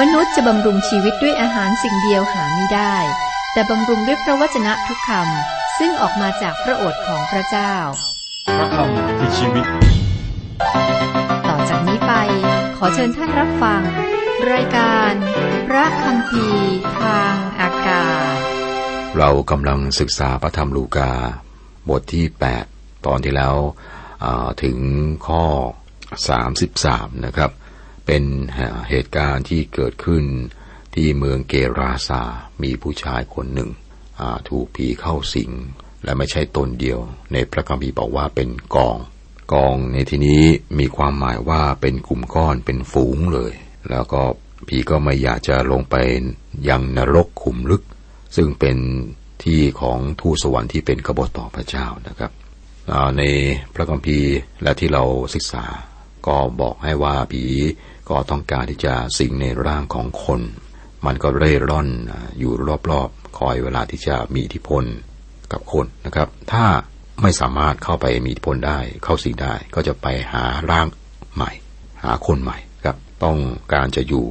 มนุษย์จะบำรุงชีวิตด้วยอาหารสิ่งเดียวหาไม่ได้ แต่บำรุงด้วยพระวจนะทุกคำซึ่งออกมาจากพระโอษฐ์ของพระเจ้า พระคำคือชีวิต ต่อจากนี้ไป ขอเชิญท่านรับฟัง รายการ พระคำพีทางอากาศ เรากำลังศึกษาพระธรรมลูกา บทที่ 8 ตอนที่แล้วอ่าถึงข้อ 33 นะครับ เป็นเหตุการณ์ที่เกิดขึ้นที่เมืองเกราซา มีผู้ชายคนหนึ่งถูกผีเข้าสิง และไม่ใช่ตนเดียว ในพระคัมภีร์บอกว่าเป็นกอง กองในที่นี้มีความหมายว่าเป็นกลุ่มก้อนเป็นฝูงเลย แล้วก็ผีก็ไม่อยากจะลงไปยังนรกขุมลึก ซึ่งเป็นที่ของทูตสวรรค์ที่เป็นกบฏต่อพระเจ้านะครับในพระคัมภีร์และที่เราศึกษา ก็บอกให้ว่าผี ก็ต้องการที่จะสิงในร่างของคน มันก็เร่ร่อนอยู่รอบๆ คอยเวลาที่จะมีอิทธิพลกับคนนะครับ ถ้าไม่สามารถเข้าไปมีอิทธิพลได้เข้าสิงได้ ก็จะไปหาร่างใหม่ หาคนใหม่ครับต้องการจะอยู่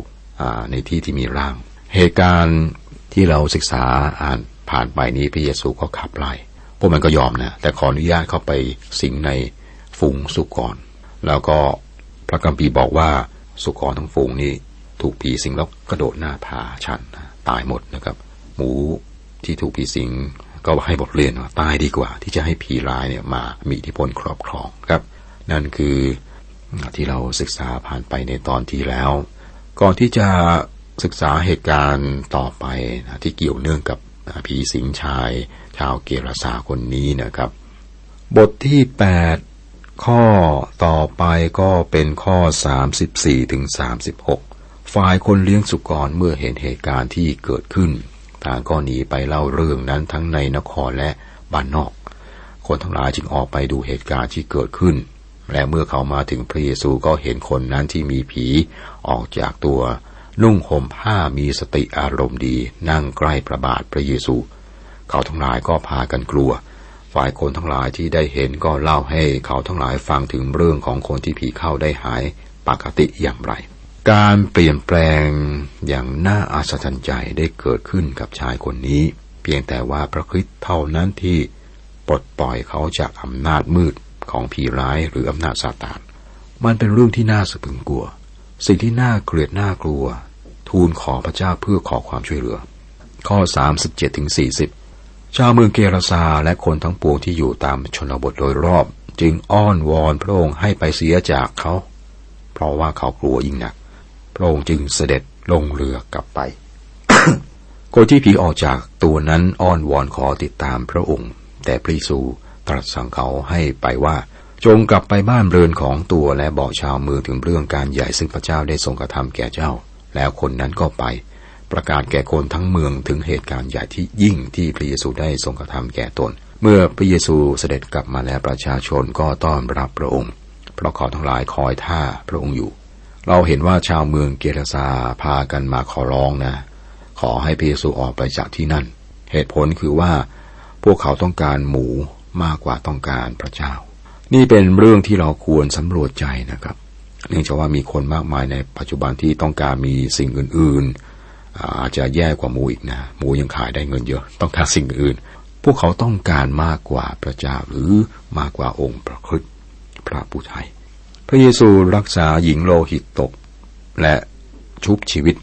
ในที่ที่มีร่าง เหตุการณ์ที่เราศึกษาอ่านผ่านไปนี้พระเยซูก็ขับไล่พวกมันก็ยอมนะแต่ขออนุญาตเข้าไปสิงในฝูงสุกร แล้วก็พระกัมพีบอกว่า สุกรทั้งฝูงนี้ถูกผีสิงแล้วกระโดดหน้าผาชันตายหมดนะครับ หมูที่ถูกผีสิงก็ให้บทเรียนว่าตายดีกว่า ที่จะให้ผีร้ายเนี่ยมามีอิทธิพลครอบครองครับ นั่นคือที่เราศึกษาผ่านไปในตอนที่แล้ว ก่อนที่จะศึกษาเหตุการณ์ต่อไปนะที่เกี่ยวเนื่องกับผีสิงชาย ชาวเกรสาคนนี้นะครับ บทที่ 8 ข้อต่อไปก็เป็นข้อ 34ถึง36 ฝ่ายคนเลี้ยงสุกรเมื่อเห็นเหตุการณ์ที่เกิดขึ้น ต่างก็หนีไปเล่าเรื่องนั้นทั้งในนครและบ้านนอก คนทั้งหลายจึงออกไปดูเหตุการณ์ที่เกิดขึ้น และเมื่อเขามาถึงพระเยซูก็เห็นคนนั้นที่มีผีออกจากตัว นุ่งห่มผ้ามีสติอารมณ์ดี นั่งใกล้พระบาทพระเยซู เขาทั้งหลายก็พากันกลัว ฝ่ายคนทั้งหลายที่ได้เห็นก็เล่าให้เขาทั้งหลายฟังถึงเรื่องของคนที่ผีเข้าได้หายปกติอย่างไร การเปลี่ยนแปลงอย่างน่าอัศจรรย์ใจได้เกิดขึ้นกับชายคนนี้ เพียงแต่ว่าพระคริสต์เท่านั้นที่ปลดปล่อยเขาจากอำนาจมืดของผีร้ายหรืออำนาจซาตาน มันเป็นเรื่องที่น่าสะพรึงกลัว สิ่งที่น่าเกลียดน่ากลัว ทูลขอพระเจ้าเพื่อขอความช่วยเหลือ ข้อ 37ถึง40 ชาวเมืองเกราซาและคนทั้งปวงที่อยู่ตามชนบทโดยรอบ จึงอ้อนวอนพระองค์ให้ไปเสียจากเขา เพราะว่าเขากลัวยิ่งหนัก พระองค์จึงเสด็จลงเรือกลับไป คนที่ผีออกจากตัวนั้นอ้อนวอนขอติดตามพระองค์ แต่พระเยซูตรัสสั่งเขาให้ไปว่าจงกลับไปบ้านเรือนของตัวและบอกชาวเมืองถึงเรื่องการใหญ่ซึ่งพระเจ้าได้ทรงกระทำแก่เจ้า แล้วคนนั้นก็ไป ประกาศแก่คนทั้งเมืองถึงเหตุการณ์ใหญ่ที่ยิ่งที่พระเยซูได้ทรงกระทำแก่ตน เมื่อพระเยซูเสด็จกลับมาแล้วประชาชนก็ต้อนรับพระองค์เพราะเขาทั้งหลายคอยท่าพระองค์อยู่ เราเห็นว่าชาวเมืองเกเรซาพากันมาขอร้องนะ ขอให้พระเยซูออกไปจากที่นั่น เหตุผลคือว่า พวกเขาต้องการหมูมากกว่าต้องการพระเจ้า นี่เป็นเรื่องที่เราควรสำรวจใจนะครับ เนื่องจากว่ามีคนมากมายในปัจจุบันที่ต้องการมีสิ่งอื่นๆ อาจจะแย่กว่าหมูอีกนะหมูยังขายได้เงินเยอะ ต้องการสิ่งอื่น พวกเขาต้องการมากกว่าพระเจ้าหรือมากกว่าองค์พระคริสต์พระผู้ไทย พระเยซูรักษาหญิงโลหิตตก และชุบชีวิต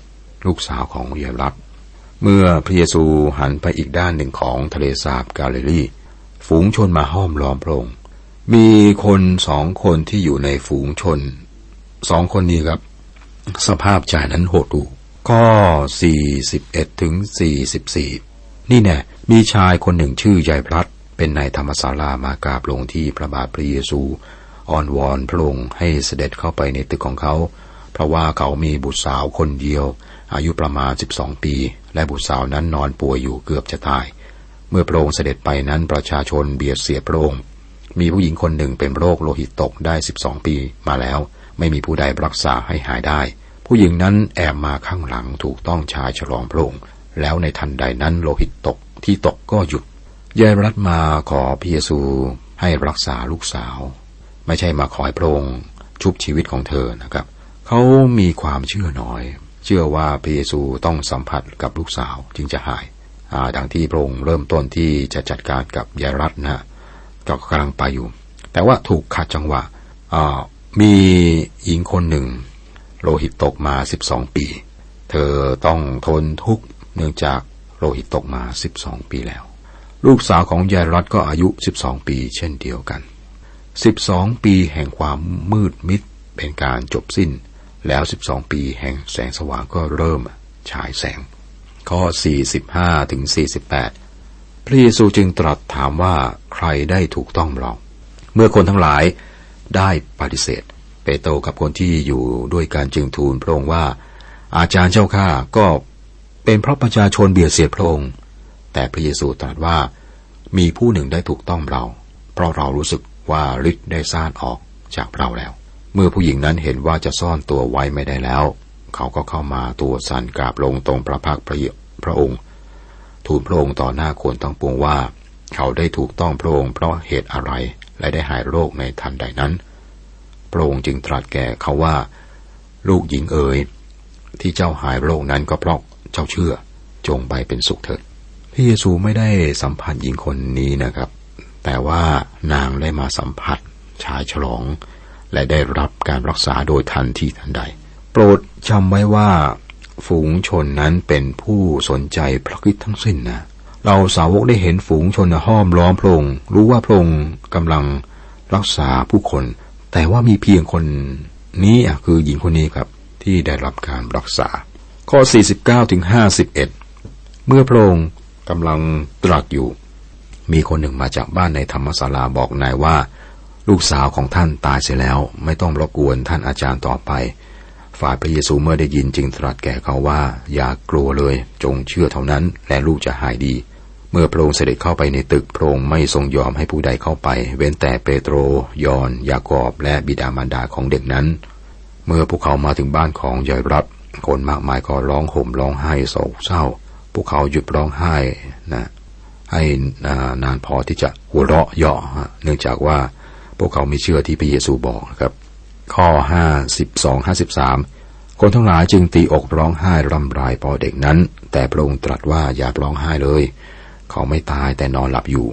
ลูกสาวของเยรัตเมื่อพระเยซูหันไปอีกด้านหนึ่งของทะเลสาบกาลิลี ฝูงชนมาห้อมล้อมพระองค์มีคนสองคนที่อยู่ในฝูงชน สองคนนี้ครับ สภาพใจนั้นโหดดู ข้อ 41 ถึง 44 นี่แน่มีชายคนหนึ่งชื่อยายพลัด เป็นนายธรรมศาลามากราบลงที่พระบาทพระเยซูอ้อนวอนพระองค์ให้เสด็จเข้าไปในตึกของเขา เพราะว่าเขามีบุตรสาวคนเดียว อายุประมาณ 12 ปี และบุตรสาวนั้นนอนป่วยอยู่เกือบจะตาย เมื่อพระองค์เสด็จไปนั้นประชาชนเบียดเสียดพระองค์มีผู้หญิงคนหนึ่งเป็นโรคโลหิตตกได้ 12 ปีมาแล้ว ไม่มีผู้ใดรักษาให้หายได้ ผู้หญิงนั้นแอบมาข้างหลังถูกต้องชายฉลองพระองค์แล้วในทันใดนั้นโลหิตตกที่ตกก็หยุดยายรัตมาขอพระเยซูให้รักษาลูกสาว ไม่ใช่มาขอให้พระองค์ชุบชีวิตของเธอนะครับ เขามีความเชื่อน้อย เชื่อว่าพระเยซูต้องสัมผัสกับลูกสาวจึงจะหายดังที่พระองค์เริ่มต้นที่จะจัดการกับยายรัตนะก็กำลังไปอยู่ แต่ว่าถูกขัดจังหวะมีหญิงคนหนึ่ง โลหิตตกมาสิบสองปี เธอต้องทนทุกข์เนื่องจากโลหิตตกมาสิบสองปีแล้ว ลูกสาวของยายรัตก็อายุสิบสองปี เช่นเดียวกันสิบสองปีแห่งความมืดมิดเป็นการจบสิ้น แล้วสิบสองปีแห่งแสงสว่างก็เริ่มฉายแสง ข้อสี่สิบห้าถึงสี่สิบแปดพระเยซูจึงตรัสถามว่าใครได้ถูกต้องเรา เมื่อคนทั้งหลายได้ปฏิเสธ เปโตรกับคนที่อยู่ด้วยการจึงทูลพระองค์ว่า อาจารย์เจ้าข้าก็เป็นเพราะประชาชนเบียดเสียดพระองค์ แต่พระเยซูตรัสว่ามีผู้หนึ่งได้ถูกต้องเรา เพราะเรารู้สึกว่าฤทธิ์ได้ซ่านออกจากเราแล้ว เมื่อผู้หญิงนั้นเห็นว่าจะซ่อนตัวไว้ไม่ได้แล้ว เขาก็เข้ามาตัวสั่นกราบลงตรงพระพักพระพระองค์ ทูลพระองค์ต่อหน้าคนทั้งปวงว่า เขาได้ถูกต้องพระองค์เพราะเหตุอะไรและได้หายโรคในทันใดนั้น พระองค์จึงตรัสแก่เขาว่า ลูกหญิงเอ๋ยที่เจ้าหายโรคนั้นก็เพราะเจ้าเชื่อจงไปเป็นสุขเถิดพระเยซูไม่ได้สัมผัสหญิงคนนี้นะครับ แต่ว่านางได้มาสัมผัสชายฉลอง และได้รับการรักษาโดยทันทีทันใด โปรดจำไว้ว่าฝูงชนนั้นเป็นผู้สนใจพระคิดทั้งสิ้นนะ เราสาวกได้เห็นฝูงชนห้อมล้อมพระองค์รู้ว่าพระองค์กำลังรักษาผู้คน แต่ว่ามีเพียงคนนี้คือหญิงคนนี้ครับ ที่ได้รับการรักษา ข้อ 49ถึง51 เมื่อพระองค์กำลังตรัสอยู่ มีคนหนึ่งมาจากบ้านในธรรมศาลาบอกนายว่า ลูกสาวของท่านตายเสียแล้ว ไม่ต้องรบกวนท่านอาจารย์ต่อไป ฝ่ายพระเยซูเมื่อได้ยินจึงตรัสแก่เขาว่า อย่ากกลัวเลย จงเชื่อเท่านั้น และลูกจะหายดี เมื่อพระองค์เสด็จเข้าไปในตึกพระองค์ไม่ทรงยอมให้ผู้ใดเข้าไป เว้นแต่เปโตร ยอน ยากอบ และบิดามารดาของเด็กนั้น เมื่อพวกเขามาถึงบ้านของยายรับคนมากมายก็ร้องห่มร้องไห้โศกเศร้า พวกเขาหยุดร้องไห้นะให้นานพอที่จะหัวเราะเยาะเนื่องจากว่าพวกเขาไม่เชื่อที่พระเยซูบอกนะครับ ข้อห้าสิบสองห้าสิบสามคนทั้งหลายจึงตีอกร้องไห้รำไรพอเด็กนั้น แต่พระองค์ตรัสว่าอย่าร้องไห้เลย เขาไม่ตายแต่นอนหลับอยู่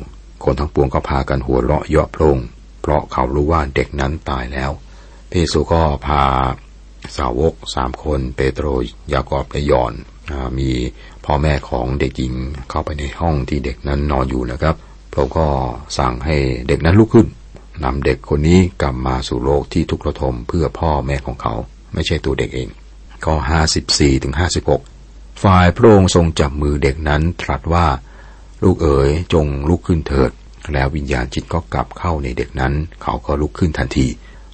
คนทั้งปวงก็พากันหัวเราะเยาะพระองค์เพราะเขารู้ว่าเด็กนั้นตายแล้วพระเยซูก็พาสาวกสามคนเปโตรยากอบและยอนมีพ่อแม่ของเด็กหญิงเข้าไปในห้องที่เด็กนั้นนอนอยู่นะครับพระก็สั่งให้เด็กนั้นลุกขึ้นนำเด็กคนนี้กลับมาสู่โลกที่ทุกข์ระทมเพื่อพ่อแม่ของเขา ไม่ใช่ตัวเด็กเองข้อ54ถึง56ฝ่ายพระองค์ทรงจับมือเด็กนั้นตรัสว่า ลูกเอ๋ยจงลุกขึ้นเถิด แล้ววิญญาณจิตก็กลับเข้าในเด็กนั้น เขาก็ลุกขึ้นทันที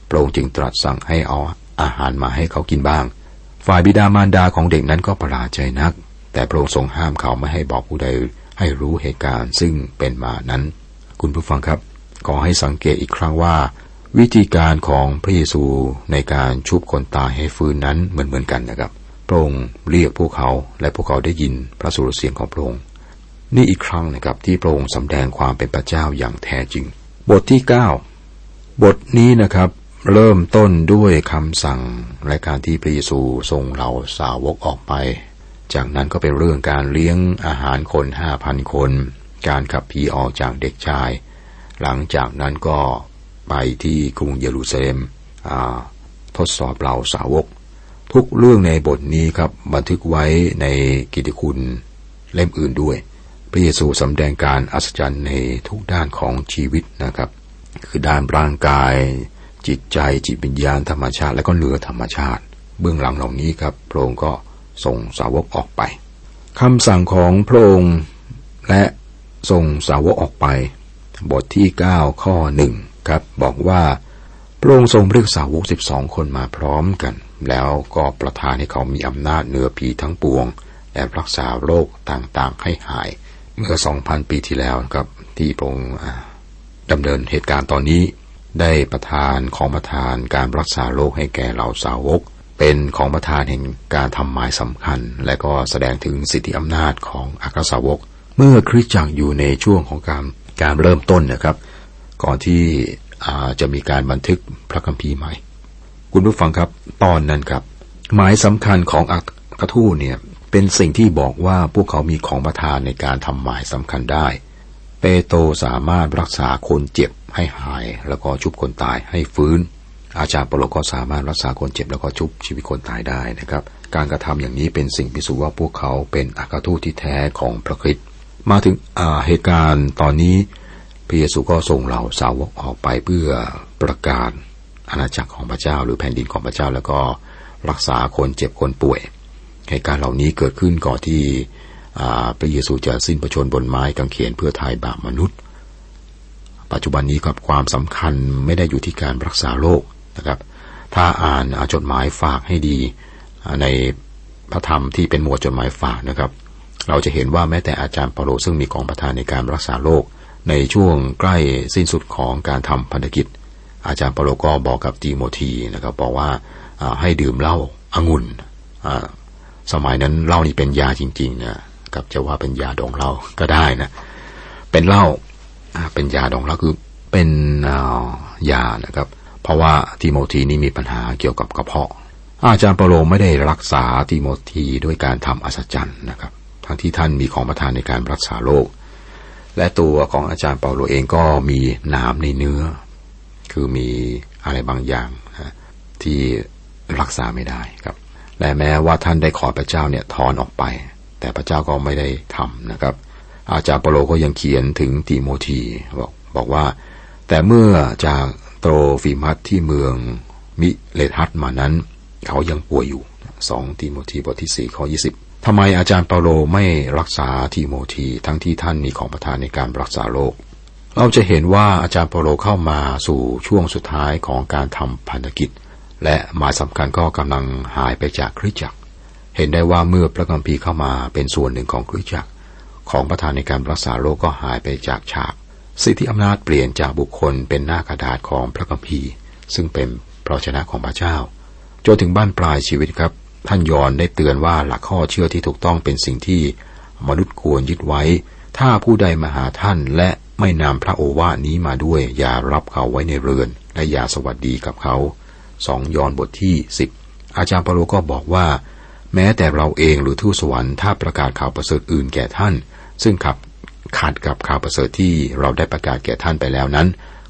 พระองค์จึงตรัสสั่งให้เอาอาหารมาให้เขากินบ้าง ฝ่ายบิดามารดาของเด็กนั้นก็ประหลาดใจนัก แต่พระองค์ทรงห้ามเขาไม่ให้บอกผู้ใดให้รู้เหตุการณ์ซึ่งเป็นมานั้น คุณผู้ฟังครับ ขอให้สังเกตอีกครั้งว่า วิธีการของพระเยซูในการชุบคนตายให้ฟื้นนั้นเหมือนเหมือนกันนะครับ พระองค์เรียกพวกเขาและพวกเขาได้ยินพระสุรเสียงของพระองค์ นี่อีกครั้งนะครับที่พระองค์สำแดงความเป็นพระเจ้าอย่างแท้จริง บทที่ 9 บทนี้นะครับเริ่มต้นด้วยคำสั่งและการที่พระเยซูส่งเหล่าสาวกออกไป จากนั้นก็เป็นเรื่องการเลี้ยงอาหารคนห้าพันคน การขับผีออกจากเด็กชาย หลังจากนั้นก็ไปที่กรุงเยรูซาเล็มทดสอบเหล่าสาวก ทุกเรื่องในบทนี้ครับบันทึกไว้ในกิติคุณเล่มอื่นด้วย ระเยซูสำแดงการอัศจรรย์ในทุกด้านของชีวิตนะครับ คือด้านร่างกาย จิตใจจิตวิญญาณธรรมชาติและก็เหนือธรรมชาติ เบื้องหลังเหล่านี้ครับพระองค์ก็ส่งสาวกออกไปคำสั่งของพระองค์และส่งสาวกออกไป บทที่ 9 ข้อหนึ่งครับบอกว่าพระองค์ทรงเรียกสาวกสิบสองคนมาพร้อมกัน แล้วก็ประทานให้เขามีอำนาจเหนือผีทั้งปวง และรักษาโรคต่างๆให้หาย เมื่อสองพันปีที่แล้วครับที่พระองค์ดำเนินเหตุการณ์ตอนนี้ ได้ประทานของประทานการรักษาโรคให้แก่เหล่าสาวก เป็นของประทานแห่งการทำหมายสำคัญ และก็แสดงถึงสิทธิอำนาจของอัครสาวก เมื่อคริสตจักรอยู่ในช่วงของการการเริ่มต้นนะครับ ก่อนที่จะมีการบันทึกพระคัมภีร์ใหม่ คุณผู้ฟังครับตอนนั้นครับ หมายสำคัญของอักรทูเนี่ย เป็นสิ่งที่บอกว่าพวกเขามีของประทานในการทำหมายสำคัญได้ เปโตสามารถรักษาคนเจ็บให้หาย แล้วก็ชุบคนตายให้ฟื้น อาจารย์เปโลก็สามารถรักษาคนเจ็บแล้วก็ชุบชีวิตคนตายได้นะครับ การกระทำอย่างนี้เป็นสิ่งพิสูจน์ว่าพวกเขาเป็นอัครทูตที่แท้ของพระคริสต์มาถึงเหตุการณ์ตอนนี้พระเยซูก็ส่งเหล่าสาวกออกไปเพื่อประกาศอาณาจักรของพระเจ้า หรือแผ่นดินของพระเจ้าแล้วก็รักษาคนเจ็บคนป่วย เหตุการณ์เหล่านี้เกิดขึ้นก่อนที่พระเยซูจะสิ้นพระชนบนไม้กางเขนเพื่อทายบาปมนุษย์ ปัจจุบันนี้ครับความสำคัญไม่ได้อยู่ที่การรักษาโรคนะครับ ถ้าอ่านจดหมายฝากให้ดีในพระธรรมที่เป็นหมวดจดหมายฝากนะครับ เราจะเห็นว่าแม้แต่อาจารย์เปโลซึ่งมีกองประธานในการรักษาโรคในช่วงใกล้สิ้นสุดของการทำพันธกิจ อาจารย์เปโลก็บอกกับตีโมธีนะครับบอกว่าให้ดื่มเหล้าอางุ่น สมัยนั้นเหล้านี่เป็นยาจริงๆนะกับจะว่าเป็นยาดองเหล้าก็ได้นะ เป็นเหล้าเป็นยาดองเหล้าคือเป็นยานะครับ เพราะว่าทิโมธีนี่มีปัญหาเกี่ยวกับกระเพาะ อาจารย์เปโลไม่ได้รักษาทิโมธีด้วยการทำอัศจรรย์นะครับทั้งที่ท่านมีของประทานในการรักษาโรคและตัวของอาจารย์เปาโลเองก็มีน้ำในเนื้อ คือมีอะไรบางอย่างนะที่รักษาไม่ได้ครับ และแม้ว่าท่านได้ขอพระเจ้าเนี่ยถอนออกไป แต่พระเจ้าก็ไม่ได้ทำนะครับ อาจารย์เปโลก็ยังเขียนถึงติโมธีบอกบอกว่า แต่เมื่อจากโตรฟิมัสที่เมืองมิเลทัสมานั้น เขายังป่วยอยู่สองติโมธีบทที่สี่ข้อยี่สิบทำไมอาจารย์เปาโลไม่รักษาทีโมธีทั้งที่ท่านมีของประทานในการรักษาโรคเราจะเห็นว่าอาจารย์เปาโลเข้ามาสู่ช่วงสุดท้ายของการทำพันธกิจ และหมายสำคัญก็กำลังหายไปจากคริสตจักร เห็นได้ว่าเมื่อพระกัมพีเข้ามาเป็นส่วนหนึ่งของคริสตจักร ของประธานในการรักษาโรคก็หายไปจากฉาก สิทธิอำนาจเปลี่ยนจากบุคคลเป็นหน้ากระดาษของพระกัมพีซึ่งเป็นพระชนะของพระเจ้าจนถึงบ้านปลายชีวิตครับ ท่านยอนได้เตือนว่าหลักข้อเชื่อที่ถูกต้องเป็นสิ่งที่มนุษย์ควรยึดไว้ ถ้าผู้ใดมาหาท่านและไม่นำพระโอวาทนี้มาด้วย อย่ารับเขาไว้ในเรือน และอย่าสวัสดีกับเขา สองยอนบทที่สิบอาจารย์ปโลก็บอกว่า แม้แต่เราเองหรือทูตสวรรค์ถ้าประกาศข่าวประเสริฐอื่นแก่ท่าน ซึ่งขับขัดกับข่าวประเสริฐที่เราได้ประกาศแก่ท่านไปแล้วนั้น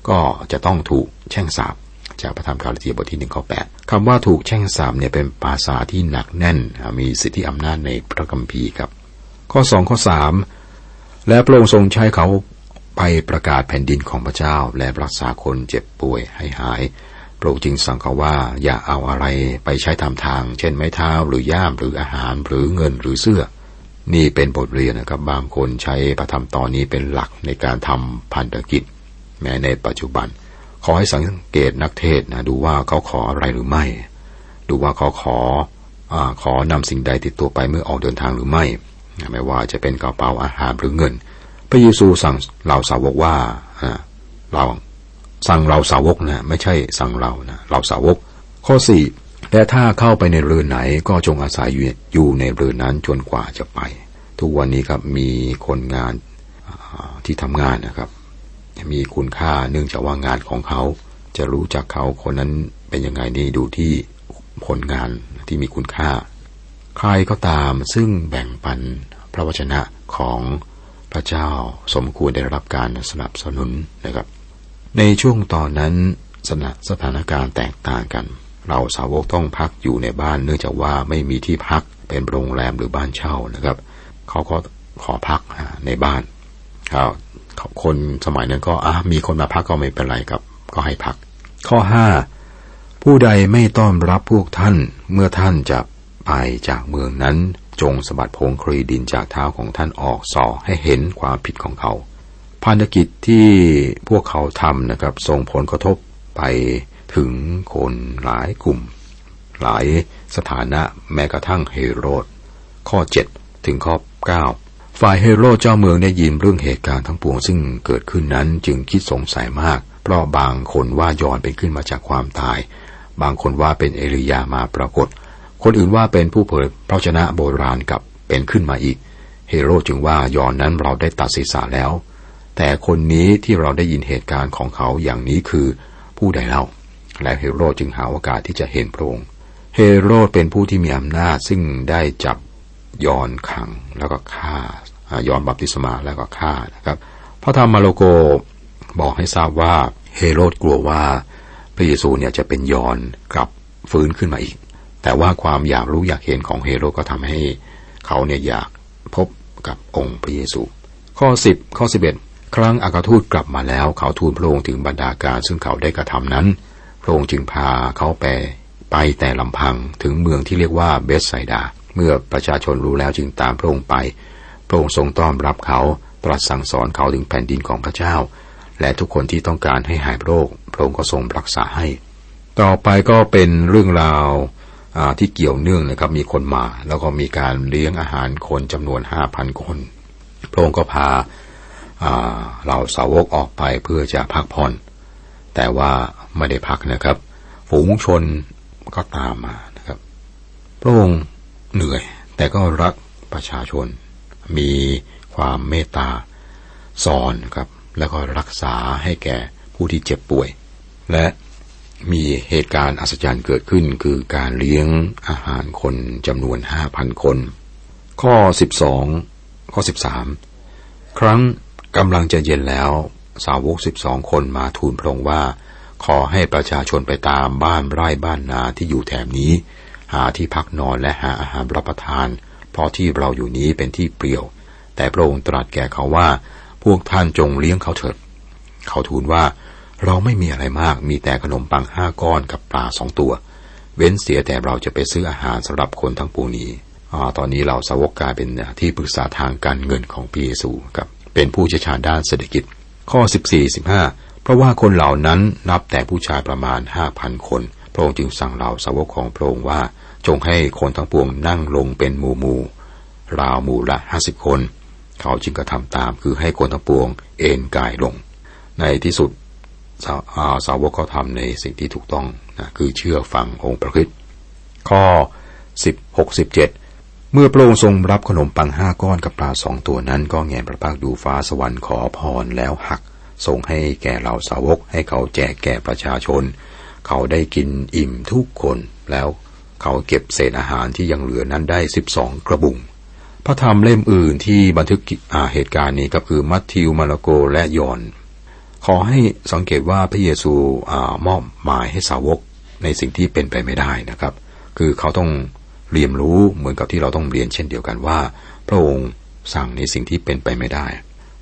ก็จะต้องถูกแช่งสาบจากพระธรรมคาลเทียบทที่หนึ่งข้อแปดคำว่าถูกแช่งสาบเนี่ยเป็นภาษาที่หนักแน่น มีสิทธิอำนาจในพระคัมภีร์ครับ ข้อสองข้อสามและพระองค์ทรงใช้เขาไปประกาศแผ่นดินของพระเจ้า และรักษาคนเจ็บป่วยให้หาย พระองค์จึงสั่งเขาว่าอย่าเอาอะไรไปใช้ทำทาง เช่นไม้เท้าหรือย่ามหรืออาหารหรือเงินหรือเสื้อ นี่เป็นบทเรียนนะครับบางคนใช้พระธรรมตอนนี้เป็นหลักในการทำพันธกิจ แม้ในปัจจุบัน ขอให้สังเกตนักเทศนะดูว่าเขาขออะไรหรือไม่ ดูว่าเขาขออขอนำสิ่งใดติดตัวไปเมื่อออกเดินทางหรือไม่ไม่ว่าจะเป็นกระเป๋าอาหารหรือเงิน พระเยซูสั่งเหล่าสาวกว่าเรา สั่งเราสาวกนะไม่ใช่สั่งเรานะเราสาวก ข้อสี่และถ้าเข้าไปในเรือนไหนก็จงอาศัยอยู่ในเรือนนั้นจนกว่าจะไป ทุกวันนี้ครับมีคนงานที่ทำงานนะครับ มีคุณค่าเนื่องจากว่างานของเขา จะรู้จักเขาคนนั้นเป็นยังไงนี่ดูที่ผลงานที่มีคุณค่า ใครก็ตามซึ่งแบ่งปันพระวจนะของพระเจ้าสมควรได้รับการสนับสนุนนะครับ ในช่วงตอนนั้นสถสถานการณ์แตกต่างกัน เราสาวกต้องพักอยู่ในบ้านเนื่องจากว่าไม่มีที่พักเป็นโรงแรมหรือบ้านเช่านะครับ เขาก็ขอพักในบ้านครับคนสมัยนั้นก็อะมีคนมาพักก็ไม่เป็นไรครับ ก็ให้พัก ข้อห้าผู้ใดไม่ต้อนรับพวกท่านเมื่อท่านจะไปจากเมืองนั้น จงสะบัดพงครีดินจากเท้าของท่านออกส่อให้เห็นความผิดของเขา พันธกิจที่พวกเขาทำนะครับ ส่งผลกระทบไปถึงคนหลายกลุ่ม หลายสถานะแม้กระทั่งเฮโรดข้อ 7 ถึงข้อ 9 ฝ่ายเฮโรดเจ้าเมืองได้ยินเรื่องเหตุการณ์ทั้งปวงซึ่งเกิดขึ้นนั้นจึงคิดสงสัยมาก เพราะบางคนว่ายอนเป็นขึ้นมาจากความตาย บางคนว่าเป็นเอลียามาปรากฏ คนอื่นว่าเป็นผู้เผยพระชนะโบราณกับเป็นขึ้นมาอีก เฮโรดจึงว่ายอนนั้นเราได้ตัดศีรษะแล้ว แต่คนนี้ที่เราได้ยินเหตุการณ์ของเขาอย่างนี้คือผู้ใดเล่า และเฮโรดจึงหาโอกาสที่จะเห็นพระองค์ เฮโรดเป็นผู้ที่มีอำนาจซึ่งได้จับยอนขังแล้วก็ฆ่ายอนบัพติศมาแล้วก็ฆ่านะครับพระธรรมมาระโกบอกให้ทราบว่าเฮโรดกลัวว่าพระเยซูเนี่ยจะเป็นยอนกลับฟื้นขึ้นมาอีก แต่ว่าความอยากรู้อยากเห็นของเฮโรดก็ทำให้เขาเนี่ยอยากพบกับองค์พระเยซู ข้อ 10 ข้อ 11 ครั้งอากทูตกลับมาแล้วเขาทูลพระองค์ถึงบรรดาการซึ่งเขาได้กระทำนั้น พระองค์จึงพาเขาไปไปแต่ลำพังถึงเมืองที่เรียกว่าเบสไซดา เมื่อประชาชนรู้แล้วจึงตามพระองค์ไป พระองค์ทรงต้อนรับเขาตรัสสั่งสอนเขาถึงแผ่นดินของพระเจ้า และทุกคนที่ต้องการให้หายโรค พระองค์ก็ทรงรักษาให้ ต่อไปก็เป็นเรื่องราวที่เกี่ยวเนื่องนะครับมีคนมา แล้วก็มีการเลี้ยงอาหารคนจำนวนห้าพันคน พระองค์ก็พา เราสาวกออกไปเพื่อจะพักผ่อน แต่ว่าไม่ได้พักนะครับ ฝูงชนก็ตามมานะครับ พระองค์เหนื่อย แต่ก็รักประชาชน มีความเมตตาสอนครับ แล้วก็รักษาให้แก่ผู้ที่เจ็บป่วย และมีเหตุการณ์อัศจรรย์เกิดขึ้น คือการเลี้ยงอาหารคนจำนวนห้าพันคน ข้อสิบสองข้อสิบสามครั้ง กำลังจะเย็นแล้ว สาวกสิบสองคนมาทูลพระองค์ว่า ขอให้ประชาชนไปตามบ้านไร่บ้านนาที่อยู่แถบนี้ หาที่พักนอนและหาอาหารรับประทาน เพราะที่เราอยู่นี้เป็นที่เปลี่ยว แต่พระองค์ตรัสแก่เขาว่า พวกท่านจงเลี้ยงเขาเถิด เขาทูลว่า เราไม่มีอะไรมากมีแต่ขนมปังห้าก้อนกับปลาสองตัว เว้นเสียแต่เราจะไปซื้ออาหารสำหรับคนทั้งปวงนี้อตอนนี้เราสาวกกลายเป็นที่ปรึกษาทางการเงินของพระเยซูกับ เป็นผู้เชี่ยวชาญด้านเศรษฐกิจ ข้อ 14 15 เพราะว่าคนเหล่านั้นนับแต่ผู้ชายประมาณห้าพันคน พระองค์จึงสั่งเหล่าสาวกของพระองค์ว่า จงให้คนทั้งปวงนั่งลงเป็นหมู่หมู่ราวหมู่ละห้าสิบคน เขาจึงกระทำตามคือให้คนทั้งปวงเอนกายลง ในที่สุดสาสาวกเขาทำในสิ่งที่ถูกต้องนะคือเชื่อฟังองค์พระคิดข้อ16 17 เมื่อพระองค์ทรงรับขนมปังห้าก้อนกับปลาสองตัวนั้น ก็แงนพระพักดูฟ้าสวรรค์ขอพรแล้วหักส่งให้แก่เหล่าสาวก ให้เขาแจกแก่ประชาชน เขาได้กินอิ่มทุกคนแล้วเขาเก็บเศษอาหารที่ยังเหลือนั้นได้สิบสองกระบุงพระธรรมเล่มอื่นที่บันทึกเหตุการณ์นี้ก็คือมัทธิวมาระโกและยอนขอให้สังเกตว่าพระเยซูอมอบหมายให้สาวกในสิ่งที่เป็นไปไม่ได้นะครับ คือเขาต้อง เรียนรู้เหมือนกับที่เราต้องเรียนเช่นเดียวกันว่า พระองค์สั่งในสิ่งที่เป็นไปไม่ได้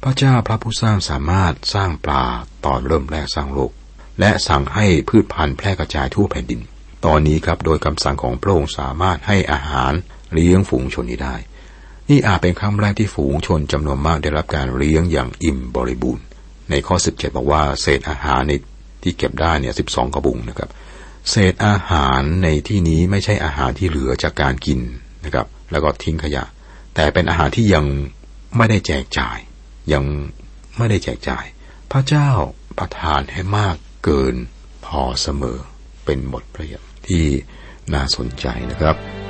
พระเจ้าพระผู้สร้างสามารถสร้างปลาตอนเริ่มแรกสร้างโลก และสั่งให้พืชพันธุ์แพร่กระจายทั่วแผ่นดิน ตอนนี้ครับโดยคำสั่งของพระองค์สามารถให้อาหารเลี้ยงฝูงชนนี้ได้ นี่อาจเป็นครั้งแรกที่ฝูงชนจำนวนมากได้รับการเลี้ยงอย่างอิ่มบริบูรณ์ ในข้อ 17 บอกว่าเศษอาหารในที่เก็บได้เนี่ยสิบสองกระบุงนะครับ เศษอาหารในที่นี้ไม่ใช่อาหารที่เหลือจากการกินนะครับ แล้วก็ทิ้งขยะ แต่เป็นอาหารที่ยังไม่ได้แจกจ่าย ยังไม่ได้แจกจ่าย พระเจ้าประทานให้มากเกินพอเสมอเป็นบทพระย์ที่น่าสนใจนะครับ